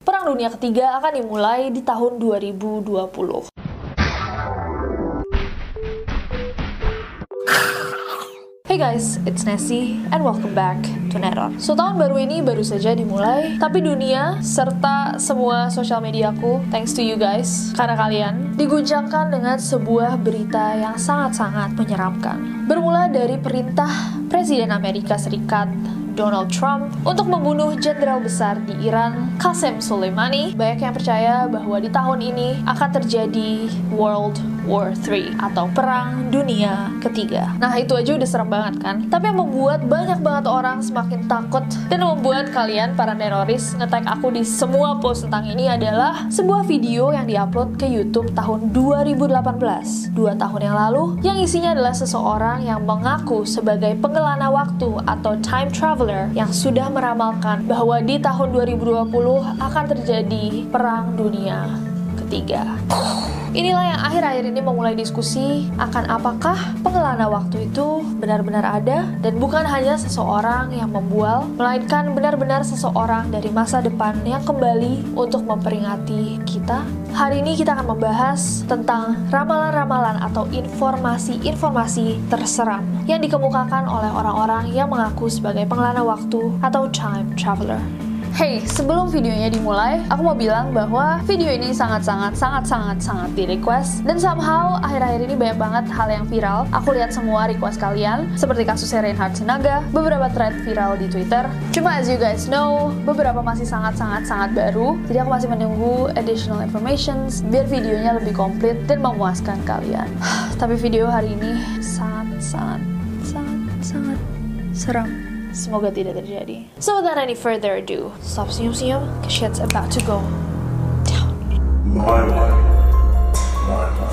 Perang Dunia Ketiga akan dimulai di tahun 2020. Hey guys, it's Nessie and welcome back to Neron. So tahun baru ini baru saja dimulai, tapi dunia serta semua sosial mediaku, thanks to you guys, karena kalian, diguncangkan dengan sebuah berita yang sangat-sangat menyeramkan. Bermula dari perintah Presiden Amerika Serikat Donald Trump untuk membunuh jenderal besar di Iran, Qasem Soleimani. Banyak yang percaya bahwa di tahun ini akan terjadi World War III atau Perang Dunia Ketiga. Nah itu aja udah serem banget kan? Tapi yang membuat banyak banget orang semakin takut dan membuat kalian para teroris ngetek aku di semua post tentang ini adalah sebuah video yang diupload ke YouTube tahun 2018, dua tahun yang lalu, yang isinya adalah seseorang yang mengaku sebagai pengelana waktu atau time traveler yang sudah meramalkan bahwa di tahun 2020 akan terjadi Perang Dunia Ketiga. Inilah yang akhir-akhir ini memulai diskusi akan apakah pengelana waktu itu benar-benar ada dan bukan hanya seseorang yang membual, melainkan benar-benar seseorang dari masa depan yang kembali untuk memperingati kita. Hari ini kita akan membahas tentang ramalan-ramalan atau informasi-informasi terseram yang dikemukakan oleh orang-orang yang mengaku sebagai pengelana waktu atau time traveler. Hey, sebelum videonya dimulai, aku mau bilang bahwa video ini sangat-sangat sangat-sangat sangat di request dan somehow akhir-akhir ini banyak banget hal yang viral. Aku lihat semua request kalian, seperti kasusnya Reinhard Sinaga, beberapa thread viral di Twitter. Cuma as you guys know, beberapa masih sangat-sangat sangat baru, jadi aku masih menunggu additional informations biar videonya lebih komplit dan memuaskan kalian. Tapi video hari ini sangat-sangat sangat-sangat seram. Semoga tidak terjadi. So without any further ado, stop senyum-senyum, cause shit's about to go down. My life, my life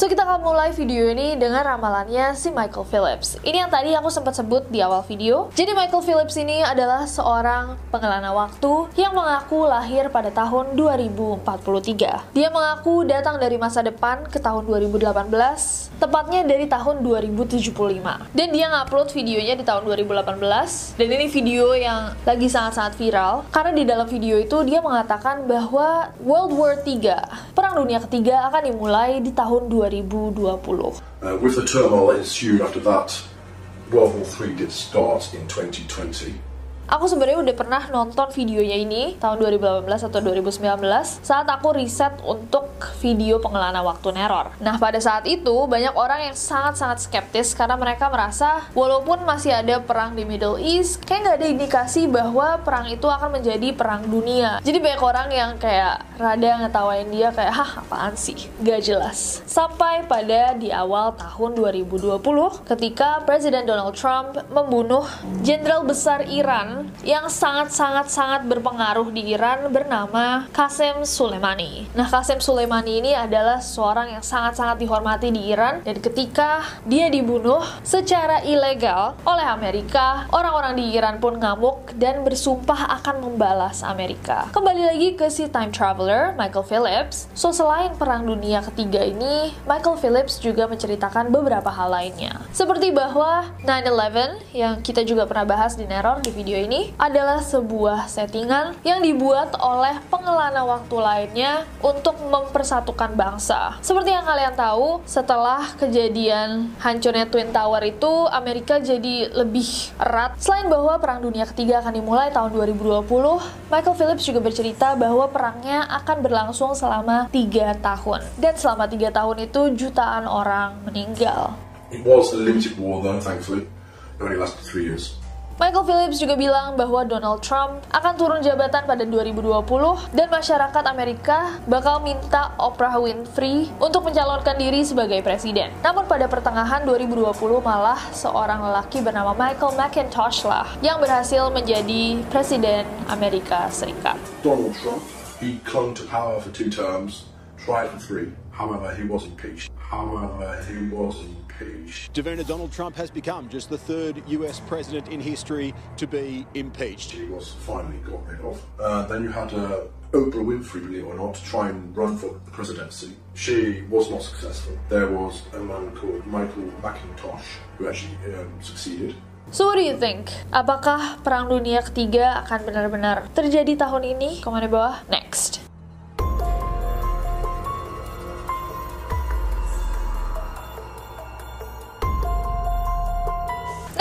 So kita akan mulai video ini dengan ramalannya si Michael Phillips. Ini yang tadi aku sempat sebut di awal video. Jadi Michael Phillips ini adalah seorang pengelana waktu yang mengaku lahir pada tahun 2043. Dia mengaku datang dari masa depan ke tahun 2018, tepatnya dari tahun 2075. Dan dia ngupload videonya di tahun 2018. Dan ini video yang lagi sangat-sangat viral karena di dalam video itu dia mengatakan bahwa World War III, Perang Dunia Ketiga akan dimulai di tahun 2020. 2020. Uh, with the turmoil that ensued after that, World War III did start in 2020. Aku sebenarnya udah pernah nonton videonya ini tahun 2018 atau 2019 saat aku riset untuk video pengelana waktu neror. Nah, pada saat itu banyak orang yang sangat-sangat skeptis karena mereka merasa walaupun masih ada perang di Middle East, kayak nggak ada indikasi bahwa perang itu akan menjadi perang dunia. Jadi banyak orang yang kayak rada ngetawain dia kayak, hah apaan sih? Gak jelas. Sampai pada di awal tahun 2020 ketika Presiden Donald Trump membunuh Jenderal Besar Iran yang sangat-sangat-sangat berpengaruh di Iran bernama Qasem Soleimani. Nah, Qasem Soleimani ini adalah seorang yang sangat-sangat dihormati di Iran dan ketika dia dibunuh secara ilegal oleh Amerika, orang-orang di Iran pun ngamuk dan bersumpah akan membalas Amerika. Kembali lagi ke si time traveler Michael Phillips. So selain perang dunia ketiga ini, Michael Phillips juga menceritakan beberapa hal lainnya. Seperti bahwa 9/11 yang kita juga pernah bahas di Neror di video ini ini adalah sebuah settingan yang dibuat oleh pengelana waktu lainnya untuk mempersatukan bangsa. Seperti yang kalian tahu, setelah kejadian hancurnya Twin Tower itu, Amerika jadi lebih erat. Selain bahwa Perang Dunia Ketiga akan dimulai tahun 2020, Michael Phillips juga bercerita bahwa perangnya akan berlangsung selama tiga tahun. Dan selama tiga tahun itu jutaan orang meninggal. It was a limited war though, thankfully. It only lasted three years. Michael Phillips juga bilang bahwa Donald Trump akan turun jabatan pada 2020 dan masyarakat Amerika bakal minta Oprah Winfrey untuk mencalonkan diri sebagai presiden. Namun pada pertengahan 2020 malah seorang lelaki bernama Michael McIntosh lah yang berhasil menjadi presiden Amerika Serikat. Donald Trump, he clung to power for two terms, tried for three. However, he was impeached. However, he was impeached. Davina, Donald Trump has become just the third US president in history to be impeached. He was finally got rid of. Uh, then you had uh, Oprah Winfrey, believe it or not, to try and run for the presidency. She was not successful. There was a man called Michael McIntosh who actually um, succeeded. So what do you think? Apakah Perang Dunia Ketiga akan benar-benar terjadi tahun ini? Komen di bawah. Next.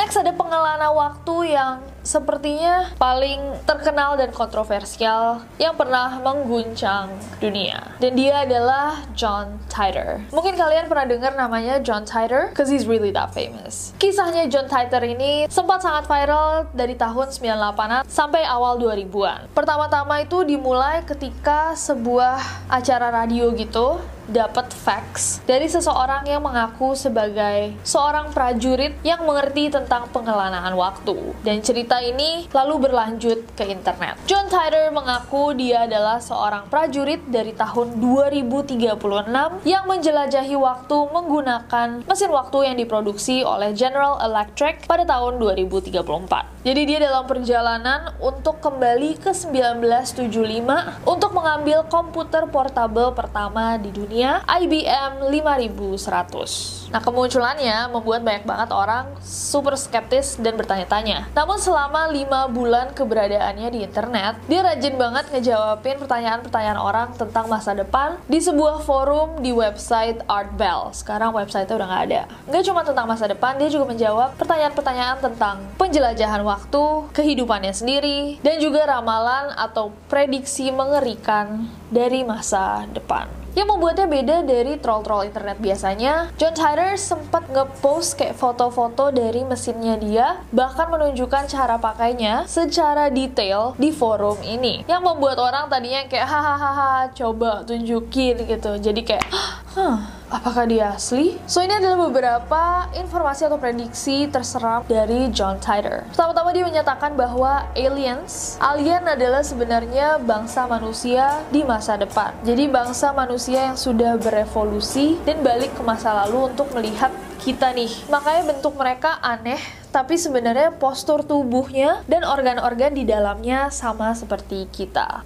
Next ada pengelana waktu yang sepertinya paling terkenal dan kontroversial yang pernah mengguncang dunia. Dan dia adalah John Titor. Mungkin kalian pernah dengar namanya John Titor, cause he's really that famous. Kisahnya John Titor ini sempat sangat viral dari tahun 98-an sampai awal 2000-an. Pertama-tama itu dimulai ketika sebuah acara radio gitu dapat fax dari seseorang yang mengaku sebagai seorang prajurit yang mengerti tentang pengelanaan waktu. Dan cerita ini lalu berlanjut ke internet. John Titor mengaku dia adalah seorang prajurit dari tahun 2036 yang menjelajahi waktu menggunakan mesin waktu yang diproduksi oleh General Electric pada tahun 2034. Jadi dia dalam perjalanan untuk kembali ke 1975 untuk mengambil komputer portable pertama di dunia IBM 5100. Nah, kemunculannya membuat banyak banget orang super skeptis dan bertanya-tanya. Namun selama 5 bulan keberadaannya di internet, dia rajin banget ngejawabin pertanyaan-pertanyaan orang tentang masa depan di sebuah forum di website Art Bell. Sekarang website-nya udah nggak ada. Nggak cuma tentang masa depan, dia juga menjawab pertanyaan-pertanyaan tentang penjelajahan waktu, kehidupannya sendiri, dan juga ramalan atau prediksi mengerikan dari masa depan. Yang membuatnya beda dari troll-troll internet biasanya, John Titor sempat ngepost kayak foto-foto dari mesinnya dia, bahkan menunjukkan cara pakainya secara detail di forum ini. Yang membuat orang tadinya kayak hahaha coba tunjukin gitu. Jadi kayak, huh, apakah dia asli? So ini adalah beberapa informasi atau prediksi terseram dari John Titor. Pertama-tama dia menyatakan bahwa aliens, alien adalah sebenarnya bangsa manusia di masa depan. Jadi bangsa manusia yang sudah berevolusi dan balik ke masa lalu untuk melihat kita nih. Makanya bentuk mereka aneh, tapi sebenarnya postur tubuhnya dan organ-organ di dalamnya sama seperti kita.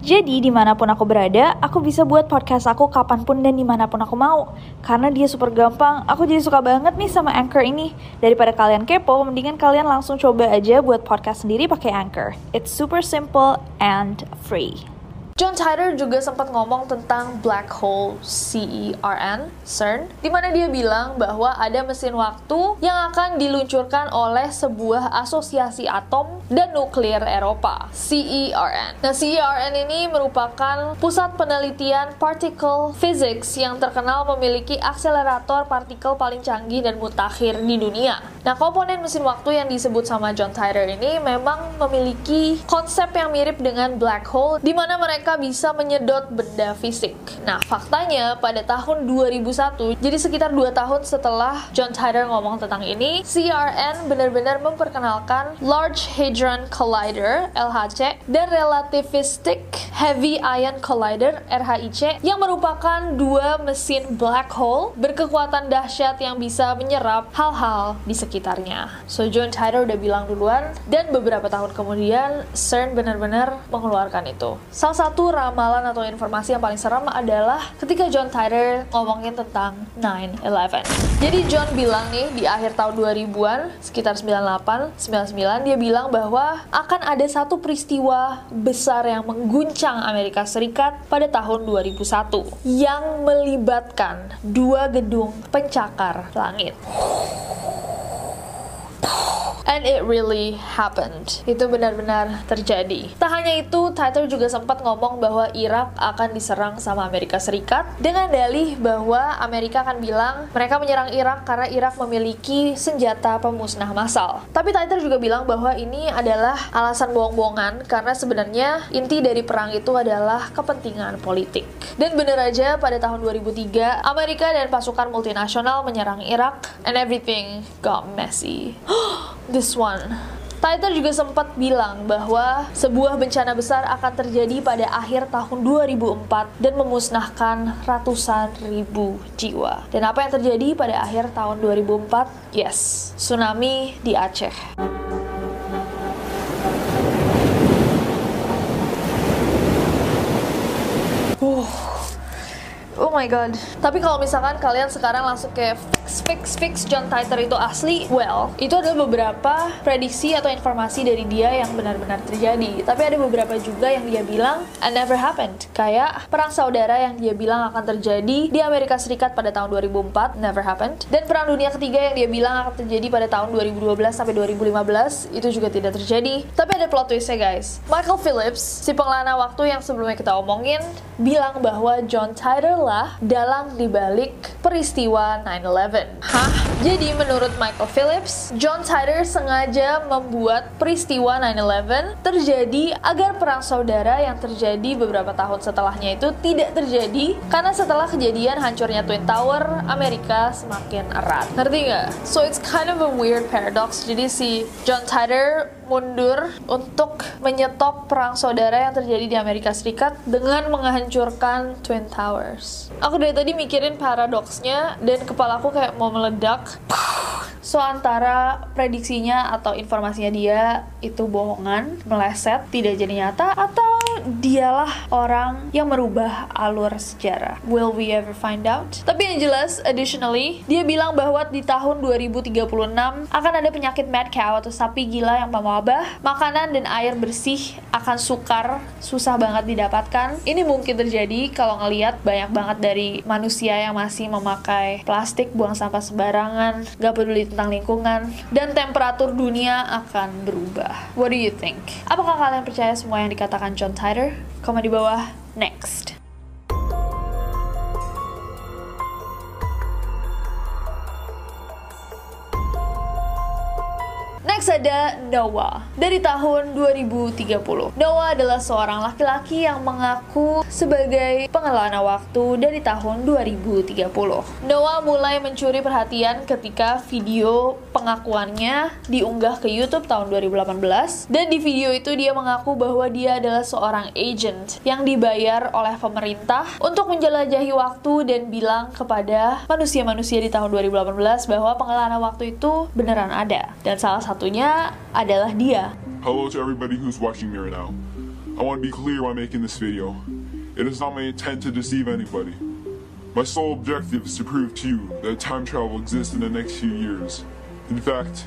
Jadi di mana pun aku berada, aku bisa buat podcast aku kapan pun dan di mana pun aku mau. Karena dia super gampang, aku jadi suka banget nih sama Anchor ini. Daripada kalian kepo, mendingan kalian langsung coba aja buat podcast sendiri pakai Anchor. It's super simple and free. John Titor juga sempat ngomong tentang black hole CERN, CERN, di mana dia bilang bahwa ada mesin waktu yang akan diluncurkan oleh sebuah asosiasi atom dan nuklir Eropa, CERN. Nah, CERN ini merupakan pusat penelitian particle physics yang terkenal memiliki akselerator partikel paling canggih dan mutakhir di dunia. Nah, komponen mesin waktu yang disebut sama John Titor ini memang memiliki konsep yang mirip dengan black hole, di mana mereka mereka bisa menyedot benda fisik. Nah, faktanya pada tahun 2001, jadi sekitar 2 tahun setelah John Titor ngomong tentang ini, CRN benar-benar memperkenalkan Large Hadron Collider (LHC) dan Relativistic Heavy Ion Collider (RHIC) yang merupakan dua mesin black hole berkekuatan dahsyat yang bisa menyerap hal-hal di sekitarnya. So John Titor udah bilang duluan dan beberapa tahun kemudian CERN benar-benar mengeluarkan itu. Salah satu ramalan atau informasi yang paling seram adalah ketika John Titor ngomongin tentang 9/11. Jadi John bilang nih di akhir tahun 2000-an sekitar 98, 99 dia bilang bahwa akan ada satu peristiwa besar yang mengguncang Amerika Serikat pada tahun 2001 yang melibatkan dua gedung pencakar langit. And it really happened. Itu benar-benar terjadi. Tak hanya itu, Titor juga sempat ngomong bahwa Irak akan diserang sama Amerika Serikat dengan dalih bahwa Amerika akan bilang mereka menyerang Irak karena Irak memiliki senjata pemusnah massal. Tapi Titor juga bilang bahwa ini adalah alasan bohong-bohongan karena sebenarnya inti dari perang itu adalah kepentingan politik. Dan benar aja pada tahun 2003, Amerika dan pasukan multinasional menyerang Irak and everything got messy. this one. Titor juga sempat bilang bahwa sebuah bencana besar akan terjadi pada akhir tahun 2004 dan memusnahkan ratusan ribu jiwa. Dan apa yang terjadi pada akhir tahun 2004? Yes, tsunami di Aceh. Uh. Oh my god. Tapi kalau misalkan kalian sekarang langsung kayak fix fix fix John Titor itu asli, well, itu adalah beberapa prediksi atau informasi dari dia yang benar-benar terjadi. Tapi ada beberapa juga yang dia bilang and never happened. Kayak perang saudara yang dia bilang akan terjadi di Amerika Serikat pada tahun 2004, never happened. Dan perang dunia ketiga yang dia bilang akan terjadi pada tahun 2012 sampai 2015, itu juga tidak terjadi. Tapi ada plot twistnya guys. Michael Phillips, si pengelana waktu yang sebelumnya kita omongin, bilang bahwa John Titor adalah dalang dibalik peristiwa 9/11. Hah? Jadi menurut Michael Phillips, John Titor sengaja membuat peristiwa 9/11 terjadi agar perang saudara yang terjadi beberapa tahun setelahnya itu tidak terjadi karena setelah kejadian hancurnya Twin Tower, Amerika semakin erat. Ngerti nggak? So it's kind of a weird paradox. Jadi si John Titor mundur untuk menyetop perang saudara yang terjadi di Amerika Serikat dengan menghancurkan Twin Towers. Aku dari tadi mikirin paradoksnya dan kepalaku kayak mau meledak. Oh. So antara prediksinya atau informasinya dia itu bohongan, meleset, tidak jadi nyata atau dialah orang yang merubah alur sejarah. Will we ever find out? Tapi yang jelas, additionally, dia bilang bahwa di tahun 2036 akan ada penyakit mad cow atau sapi gila yang mewabah, makanan dan air bersih akan sukar, susah banget didapatkan. Ini mungkin terjadi kalau ngelihat banyak banget dari manusia yang masih memakai plastik, buang sampah sembarangan, gak peduli tentang lingkungan, dan temperatur dunia akan berubah. What do you think? Apakah kalian percaya semua yang dikatakan John Titor? Komen di bawah. Next. Ada Noah dari tahun 2030. Noah adalah seorang laki-laki yang mengaku sebagai pengelana waktu dari tahun 2030. Noah mulai mencuri perhatian ketika video pengakuannya diunggah ke YouTube tahun 2018 dan di video itu dia mengaku bahwa dia adalah seorang agent yang dibayar oleh pemerintah untuk menjelajahi waktu dan bilang kepada manusia-manusia di tahun 2018 bahwa pengelana waktu itu beneran ada. Dan salah satu satunya adalah dia. Hello to everybody who's watching me right now. I want to be clear while making this video. It is not my intent to deceive anybody. My sole objective is to prove to you that time travel exists in the next few years. In fact,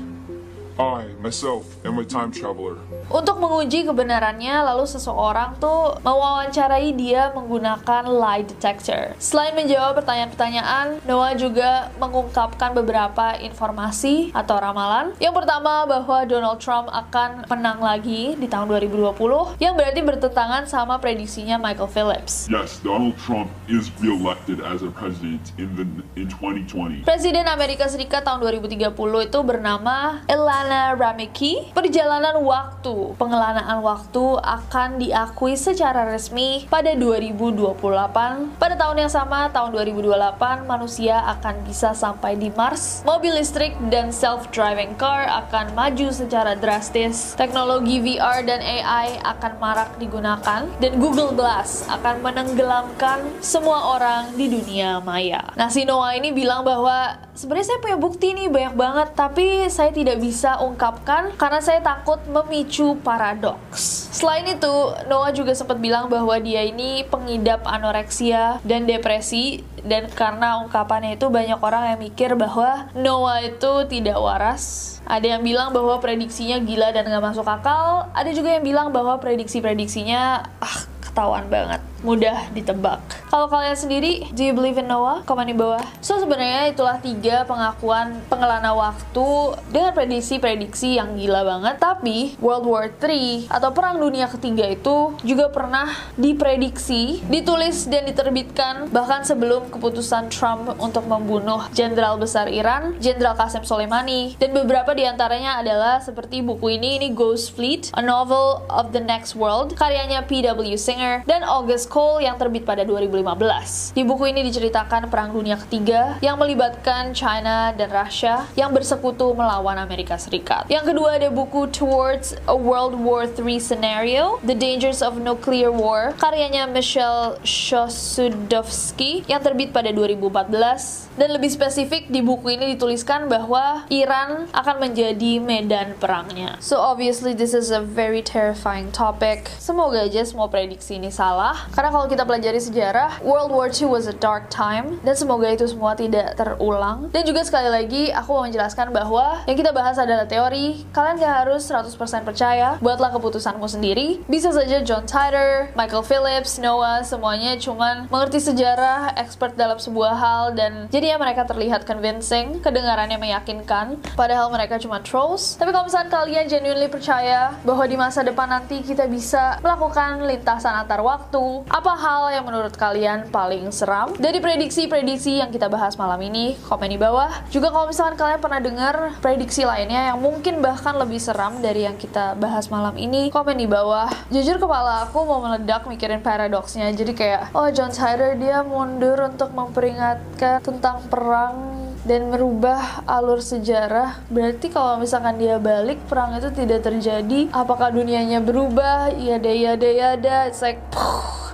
I, myself, am a time traveler. Untuk menguji kebenarannya, lalu seseorang tuh mewawancarai dia menggunakan lie detector. Selain menjawab pertanyaan-pertanyaan, Noah juga mengungkapkan beberapa informasi atau ramalan. Yang pertama bahwa Donald Trump akan menang lagi di tahun 2020, yang berarti bertentangan sama prediksinya Michael Phillips. Yes, Donald Trump is re-elected as a president in the in 2020. Presiden Amerika Serikat tahun 2030 itu bernama Elana Rameki, perjalanan waktu. Pengelanaan waktu akan diakui secara resmi pada 2028. Pada tahun yang sama, tahun 2028, manusia akan bisa sampai di Mars. Mobil listrik dan self-driving car akan maju secara drastis. Teknologi VR dan AI akan marak digunakan dan Google Glass akan menenggelamkan semua orang di dunia maya. Nah, si Noah ini bilang bahwa sebenarnya saya punya bukti nih banyak banget, tapi saya tidak bisa ungkapkan karena saya takut memicu paradoks. Selain itu, Noah juga sempat bilang bahwa dia ini pengidap anoreksia dan depresi dan karena ungkapannya itu banyak orang yang mikir bahwa Noah itu tidak waras. Ada yang bilang bahwa prediksinya gila dan nggak masuk akal. Ada juga yang bilang bahwa prediksi-prediksinya ah ketahuan banget mudah ditebak. Kalau kalian sendiri, do you believe in Noah? Komen di bawah. So sebenarnya itulah tiga pengakuan pengelana waktu dengan prediksi-prediksi yang gila banget. Tapi World War III atau Perang Dunia Ketiga itu juga pernah diprediksi, ditulis dan diterbitkan bahkan sebelum keputusan Trump untuk membunuh Jenderal Besar Iran, Jenderal Qasem Soleimani. Dan beberapa di antaranya adalah seperti buku ini, ini Ghost Fleet, A Novel of the Next World, karyanya P.W. Singer, dan August Cole yang terbit pada 2015. Di buku ini diceritakan Perang Dunia Ketiga yang melibatkan China dan Russia yang bersekutu melawan Amerika Serikat. Yang kedua ada buku Towards a World War III Scenario, The Dangers of Nuclear War, karyanya Michelle Shosudovsky yang terbit pada 2014. Dan lebih spesifik di buku ini dituliskan bahwa Iran akan menjadi medan perangnya. So obviously this is a very terrifying topic. Semoga aja semua prediksi ini salah. Karena kalau kita pelajari sejarah, World War II was a dark time dan semoga itu semua tidak terulang. Dan juga sekali lagi aku mau menjelaskan bahwa yang kita bahas adalah teori. Kalian gak harus 100% percaya. Buatlah keputusanmu sendiri. Bisa saja John Titor, Michael Phillips, Noah, semuanya cuman mengerti sejarah, expert dalam sebuah hal dan jadinya mereka terlihat convincing, kedengarannya meyakinkan, padahal mereka cuma trolls. Tapi kalau misalnya kalian genuinely percaya bahwa di masa depan nanti kita bisa melakukan lintasan antar waktu, apa hal yang menurut kalian paling seram? Dari prediksi-prediksi yang kita bahas malam ini, komen di bawah. Juga kalau misalkan kalian pernah dengar prediksi lainnya yang mungkin bahkan lebih seram dari yang kita bahas malam ini, komen di bawah. Jujur kepala aku mau meledak mikirin paradoksnya. Jadi kayak, oh John Titor dia mundur untuk memperingatkan tentang perang dan merubah alur sejarah berarti kalau misalkan dia balik perang itu tidak terjadi apakah dunianya berubah yada yada yada it's like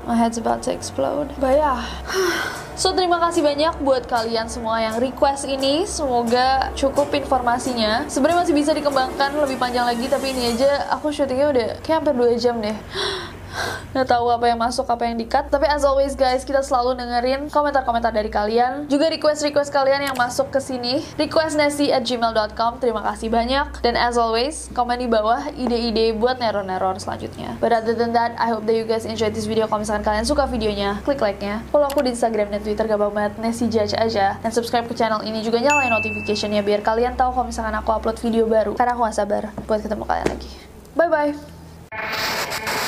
my head's about to explode but yeah So terima kasih banyak buat kalian semua yang request ini. Semoga cukup informasinya. Sebenarnya masih bisa dikembangkan lebih panjang lagi, tapi ini aja aku syutingnya udah kayak hampir 2 jam deh. Nggak tahu apa yang masuk, apa yang di-cut. Tapi as always guys, kita selalu dengerin komentar-komentar dari kalian. Juga request-request kalian yang masuk ke sini. Requestnessy at gmail.com. Terima kasih banyak. Dan as always, komen di bawah ide-ide buat neror-neror selanjutnya. But other than that, I hope that you guys enjoy this video. Kalau misalkan kalian suka videonya, klik like-nya. Follow aku di Instagram dan Twitter gampang banget, Nessie Judge aja. Dan subscribe ke channel ini juga nyalain notification-nya biar kalian tahu kalau misalkan aku upload video baru. Karena aku gak sabar buat ketemu kalian lagi. Bye-bye!